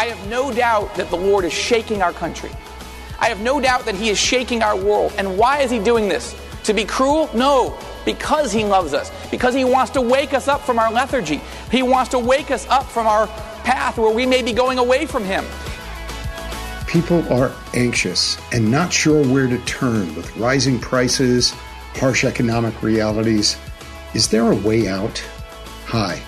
I have no doubt that the Lord is shaking our country. I have no doubt that He is shaking our world. And why is He doing this? To be cruel? No, because He loves us, because He wants to wake us up from our lethargy. He wants to wake us up from our path where we may be going away from Him. People are anxious and not sure where to turn with rising prices, harsh economic realities. Is there a way out? Hi,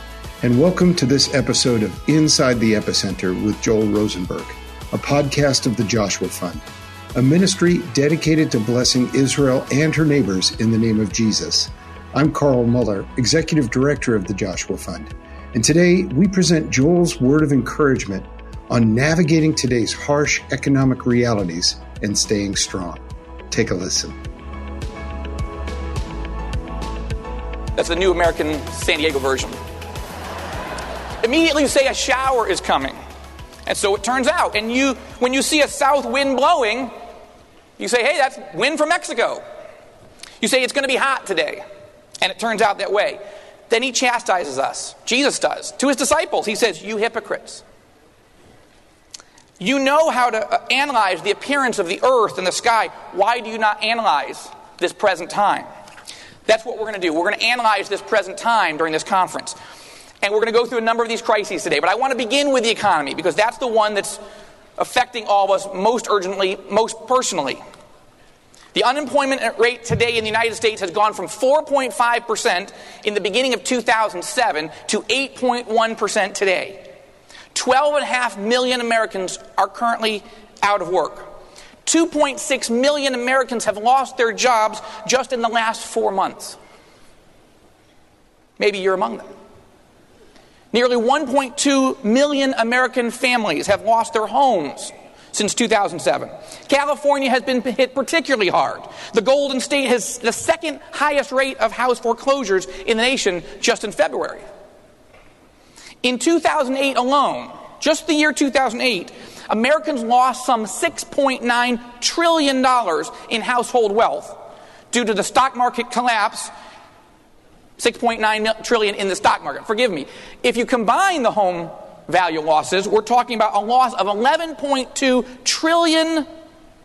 and welcome to this episode of Inside the Epicenter with Joel Rosenberg, a podcast of the Joshua Fund, a ministry dedicated to blessing Israel and her neighbors in the name of Jesus. I'm Carl Moeller, Executive Director of the Joshua Fund, and today we present Joel's word of encouragement on navigating today's harsh economic realities and staying strong. Take a listen. That's the New American Standard version. Immediately you say a shower is coming. And so it turns out. And you when you see a south wind blowing, you say, hey, that's wind from Mexico. You say it's going to be hot today. And it turns out that way. Then he chastises us. Jesus does. To his disciples, he says, You hypocrites. You know how to uh, analyze the appearance of the earth and the sky. Why do you not analyze this present time? That's what we're going to do. We're going to analyze this present time during this conference. And we're going to go through a number of these crises today. But I want to begin with the economy because that's the one that's affecting all of us most urgently, most personally. The unemployment rate today in the United States has gone from 4.5% in the beginning of 2007 to 8.1% today. 12.5 million Americans are currently out of work. 2.6 million Americans have lost their jobs just in the last four months. Maybe you're among them. Nearly 1.2 million American families have lost their homes since 2007. California has been hit particularly hard. The Golden State has the second highest rate of house foreclosures in the nation just in February. In 2008 alone, just the year 2008, Americans lost some $6.9 trillion in household wealth due to the stock market collapse 6.9 trillion in the stock market. Forgive me. If you combine the home value losses, we're talking about a loss of 11.2 trillion,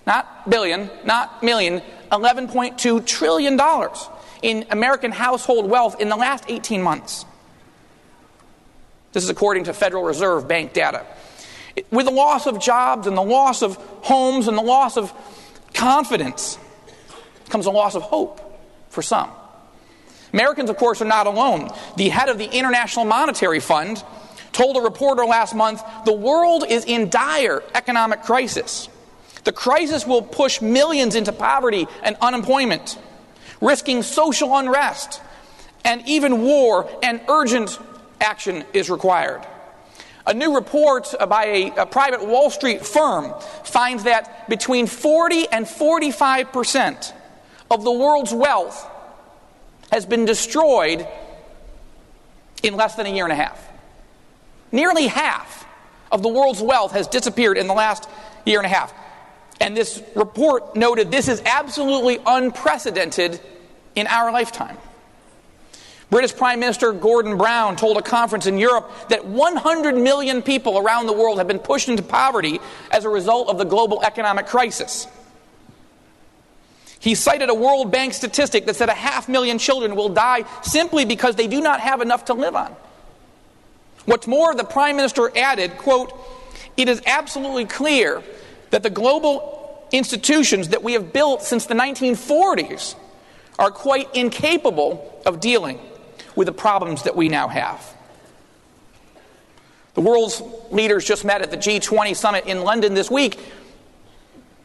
not billion, not million, 11.2 trillion dollars in American household wealth in the last 18 months. This is according to Federal Reserve Bank data. With the loss of jobs and the loss of homes and the loss of confidence comes a loss of hope for some. Americans, of course, are not alone. The head of the International Monetary Fund told a reporter last month the world is in dire economic crisis. The crisis will push millions into poverty and unemployment, risking social unrest and even war and urgent action is required. A new report by a, a, private Wall Street firm finds that between 40 and 45 percent of the world's wealth has been destroyed in less than a year and a half. Nearly half of the world's wealth has disappeared in the last year and a half. And this report noted this is absolutely unprecedented in our lifetime. British Prime Minister Gordon Brown told a conference in Europe that 100 million people around the world have been pushed into poverty as a result of the global economic crisis. He cited a World Bank statistic that said a half million children will die simply because they do not have enough to live on. What's more, the Prime Minister added, quote, it is absolutely clear that the global institutions that we have built since the 1940s are quite incapable of dealing with the problems that we now have. The world's leaders just met at the G20 summit in London this week.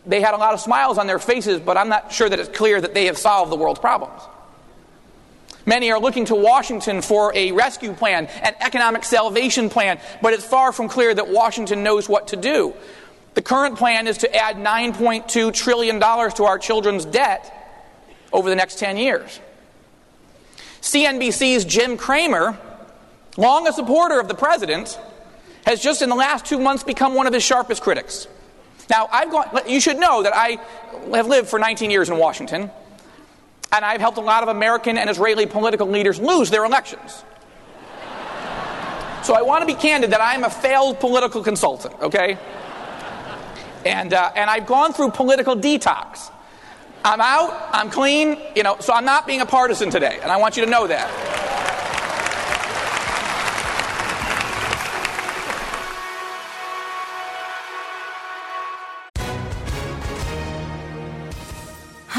They had a lot of smiles on their faces, but I'm not sure that it's clear that they have solved the world's problems. Many are looking to Washington for a rescue plan, an economic salvation plan, but it's far from clear that Washington knows what to do. The current plan is to add $9.2 trillion to our children's debt over the next 10 years. CNBC's Jim Cramer, long a supporter of the president, has just in the last two months become one of his sharpest critics. Now, I've gone, you should know that I have lived for 19 years in Washington, and I've helped a lot of American and Israeli political leaders lose their elections. So I want to be candid that I'm a failed political consultant, okay? And, uh, and I've gone through political detox. I'm out, I'm clean, you know, so I'm not being a partisan today, and I want you to know that.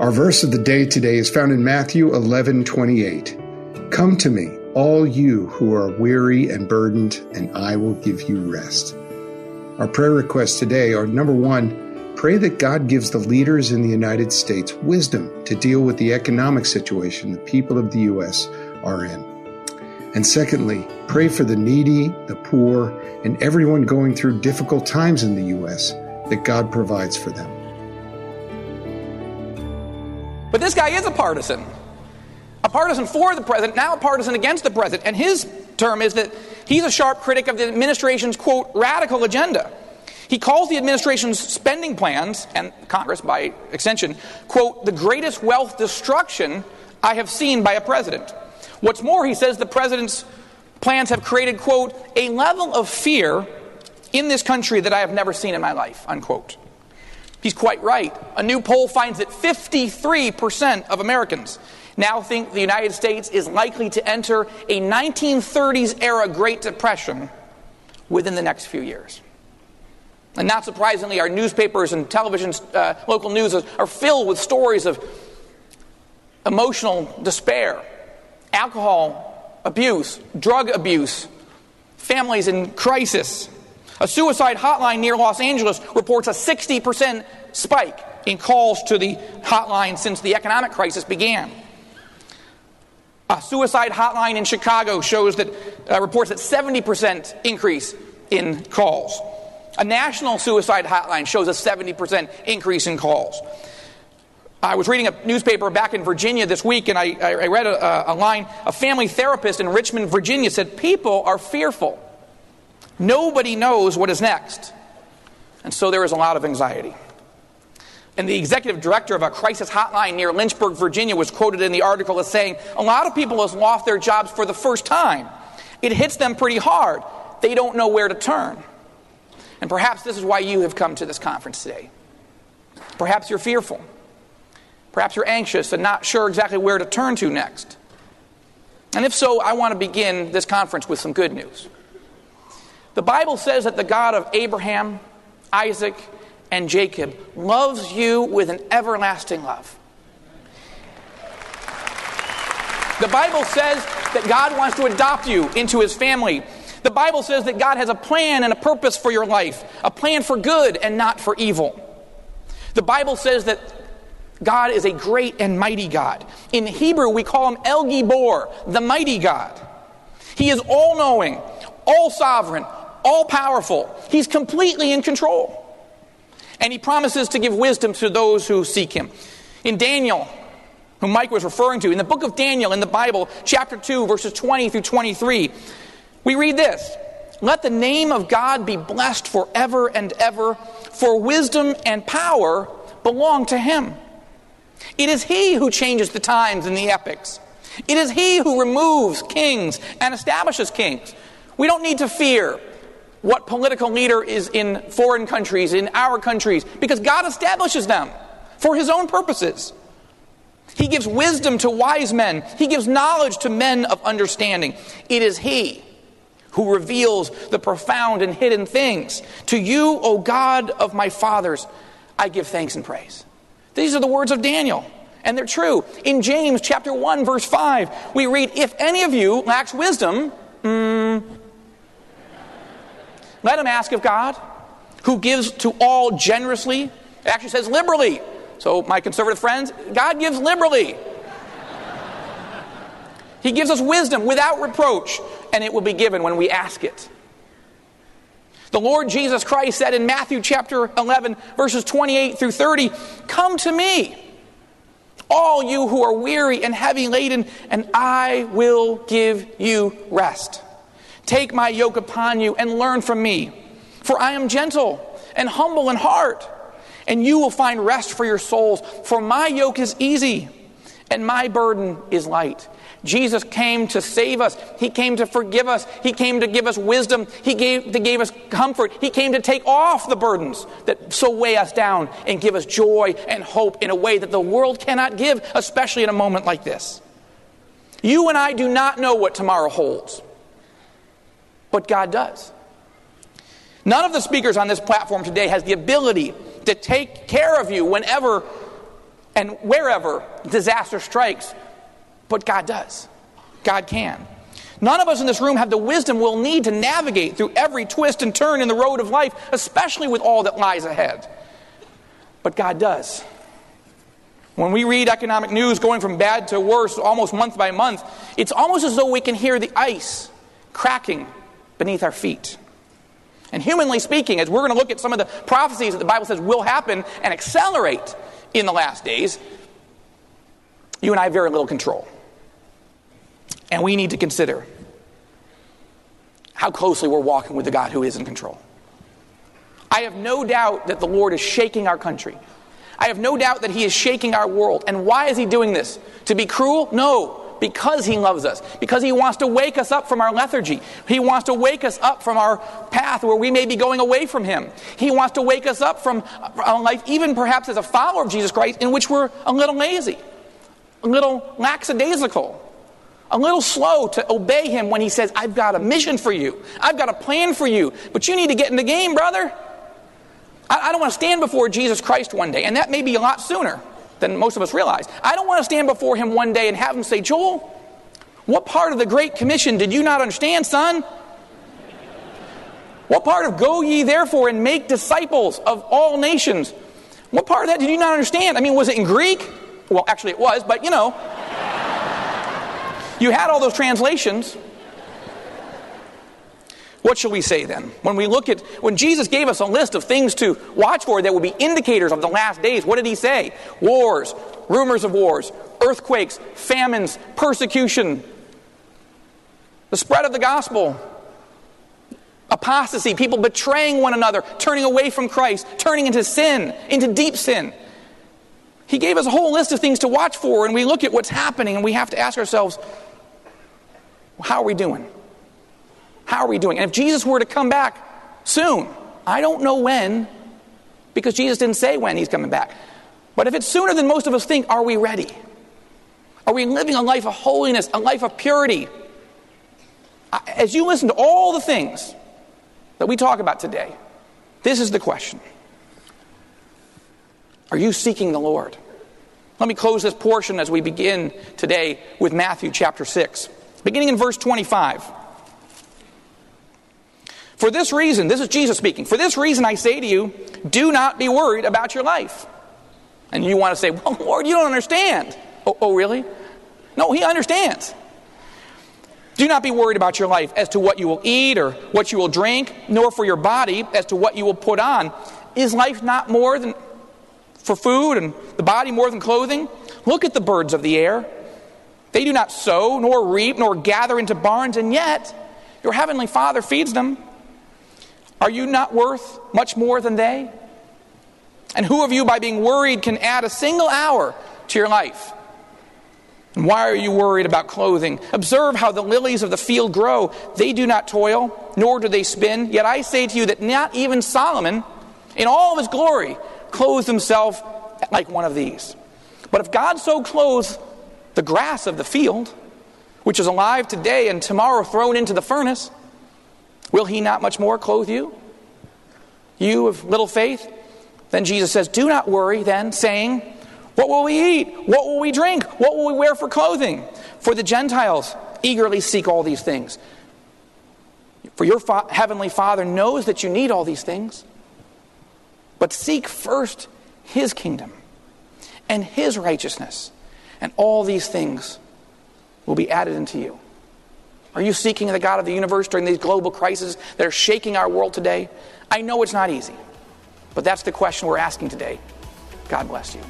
Our verse of the day today is found in Matthew 11 28. Come to me, all you who are weary and burdened, and I will give you rest. Our prayer requests today are number one, Pray that God gives the leaders in the United States wisdom to deal with the economic situation the people of the U.S. are in. And secondly, pray for the needy, the poor, and everyone going through difficult times in the U.S. that God provides for them. But this guy is a partisan. A partisan for the president, now a partisan against the president. And his term is that he's a sharp critic of the administration's, quote, radical agenda. He calls the administration's spending plans, and Congress by extension, quote, the greatest wealth destruction I have seen by a president. What's more, he says the president's plans have created, quote, a level of fear in this country that I have never seen in my life, unquote. He's quite right. A new poll finds that 53% of Americans now think the United States is likely to enter a 1930s era Great Depression within the next few years. And not surprisingly, our newspapers and television, uh, local news are filled with stories of emotional despair, alcohol abuse, drug abuse, families in crisis. A suicide hotline near Los Angeles reports a 60% spike in calls to the hotline since the economic crisis began. A suicide hotline in Chicago shows that uh, reports that 70% increase in calls. A national suicide hotline shows a 70% increase in calls. I was reading a newspaper back in Virginia this week, and I, I read a, a line. A family therapist in Richmond, Virginia said, People are fearful. Nobody knows what is next. And so there is a lot of anxiety. And the executive director of a crisis hotline near Lynchburg, Virginia, was quoted in the article as saying, A lot of people have lost their jobs for the first time. It hits them pretty hard. They don't know where to turn. And perhaps this is why you have come to this conference today. Perhaps you're fearful. Perhaps you're anxious and not sure exactly where to turn to next. And if so, I want to begin this conference with some good news. The Bible says that the God of Abraham, Isaac, and Jacob loves you with an everlasting love. The Bible says that God wants to adopt you into his family the Bible says that God has a plan and a purpose for your life, a plan for good and not for evil. The Bible says that God is a great and mighty God. In Hebrew, we call him El Gibor, the mighty God. He is all knowing, all sovereign, all powerful. He's completely in control. And he promises to give wisdom to those who seek him. In Daniel, whom Mike was referring to, in the book of Daniel in the Bible, chapter 2, verses 20 through 23, we read this Let the name of God be blessed forever and ever, for wisdom and power belong to Him. It is He who changes the times and the epochs. It is He who removes kings and establishes kings. We don't need to fear what political leader is in foreign countries, in our countries, because God establishes them for His own purposes. He gives wisdom to wise men, He gives knowledge to men of understanding. It is He who reveals the profound and hidden things. To you, O God of my fathers, I give thanks and praise. These are the words of Daniel, and they're true. In James chapter 1, verse 5, we read, If any of you lacks wisdom, let him ask of God, who gives to all generously. It actually says liberally. So, my conservative friends, God gives liberally. He gives us wisdom without reproach, and it will be given when we ask it. The Lord Jesus Christ said in Matthew chapter 11, verses 28 through 30, Come to me, all you who are weary and heavy laden, and I will give you rest. Take my yoke upon you and learn from me, for I am gentle and humble in heart, and you will find rest for your souls. For my yoke is easy and my burden is light. Jesus came to save us. He came to forgive us. He came to give us wisdom. He gave, to give us comfort. He came to take off the burdens that so weigh us down and give us joy and hope in a way that the world cannot give, especially in a moment like this. You and I do not know what tomorrow holds, but God does. None of the speakers on this platform today has the ability to take care of you whenever and wherever disaster strikes but God does. God can. None of us in this room have the wisdom we'll need to navigate through every twist and turn in the road of life, especially with all that lies ahead. But God does. When we read economic news going from bad to worse almost month by month, it's almost as though we can hear the ice cracking beneath our feet. And humanly speaking, as we're going to look at some of the prophecies that the Bible says will happen and accelerate in the last days, you and I have very little control. And we need to consider how closely we're walking with the God who is in control. I have no doubt that the Lord is shaking our country. I have no doubt that He is shaking our world. And why is He doing this? To be cruel? No. Because He loves us. Because He wants to wake us up from our lethargy. He wants to wake us up from our path where we may be going away from Him. He wants to wake us up from a life, even perhaps as a follower of Jesus Christ, in which we're a little lazy, a little lackadaisical, a little slow to obey him when he says, I've got a mission for you. I've got a plan for you. But you need to get in the game, brother. I, I don't want to stand before Jesus Christ one day, and that may be a lot sooner than most of us realize. I don't want to stand before him one day and have him say, Joel, what part of the Great Commission did you not understand, son? What part of go ye therefore and make disciples of all nations? What part of that did you not understand? I mean, was it in Greek? Well, actually, it was, but you know. You had all those translations. What shall we say then? When we look at, when Jesus gave us a list of things to watch for that would be indicators of the last days, what did he say? Wars, rumors of wars, earthquakes, famines, persecution, the spread of the gospel, apostasy, people betraying one another, turning away from Christ, turning into sin, into deep sin. He gave us a whole list of things to watch for, and we look at what's happening, and we have to ask ourselves, how are we doing? How are we doing? And if Jesus were to come back soon, I don't know when, because Jesus didn't say when he's coming back. But if it's sooner than most of us think, are we ready? Are we living a life of holiness, a life of purity? As you listen to all the things that we talk about today, this is the question Are you seeking the Lord? Let me close this portion as we begin today with Matthew chapter 6. Beginning in verse 25. For this reason, this is Jesus speaking, for this reason I say to you, do not be worried about your life. And you want to say, well, Lord, you don't understand. Oh, oh, really? No, he understands. Do not be worried about your life as to what you will eat or what you will drink, nor for your body as to what you will put on. Is life not more than for food and the body more than clothing? Look at the birds of the air. They do not sow, nor reap, nor gather into barns, and yet your heavenly Father feeds them. Are you not worth much more than they? And who of you, by being worried, can add a single hour to your life? And why are you worried about clothing? Observe how the lilies of the field grow. They do not toil, nor do they spin. Yet I say to you that not even Solomon, in all of his glory, clothed himself like one of these. But if God so clothes the grass of the field, which is alive today and tomorrow thrown into the furnace, Will he not much more clothe you? You of little faith? Then Jesus says, Do not worry then, saying, What will we eat? What will we drink? What will we wear for clothing? For the Gentiles eagerly seek all these things. For your fa- heavenly Father knows that you need all these things. But seek first his kingdom and his righteousness, and all these things will be added into you. Are you seeking the God of the universe during these global crises that are shaking our world today? I know it's not easy, but that's the question we're asking today. God bless you.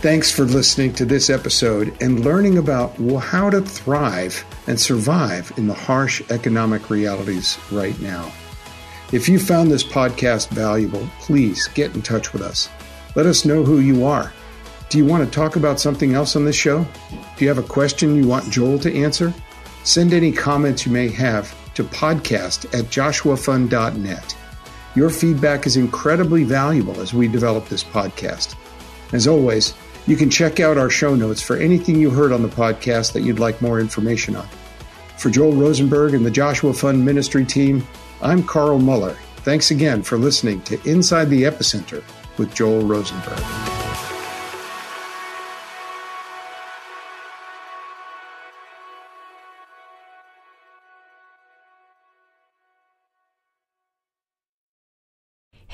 Thanks for listening to this episode and learning about how to thrive and survive in the harsh economic realities right now. If you found this podcast valuable, please get in touch with us. Let us know who you are. Do you want to talk about something else on this show? Do you have a question you want Joel to answer? Send any comments you may have to podcast at joshuafund.net. Your feedback is incredibly valuable as we develop this podcast. As always, you can check out our show notes for anything you heard on the podcast that you'd like more information on. For Joel Rosenberg and the Joshua Fund Ministry team, I'm Carl Moeller. Thanks again for listening to Inside the Epicenter with Joel Rosenberg.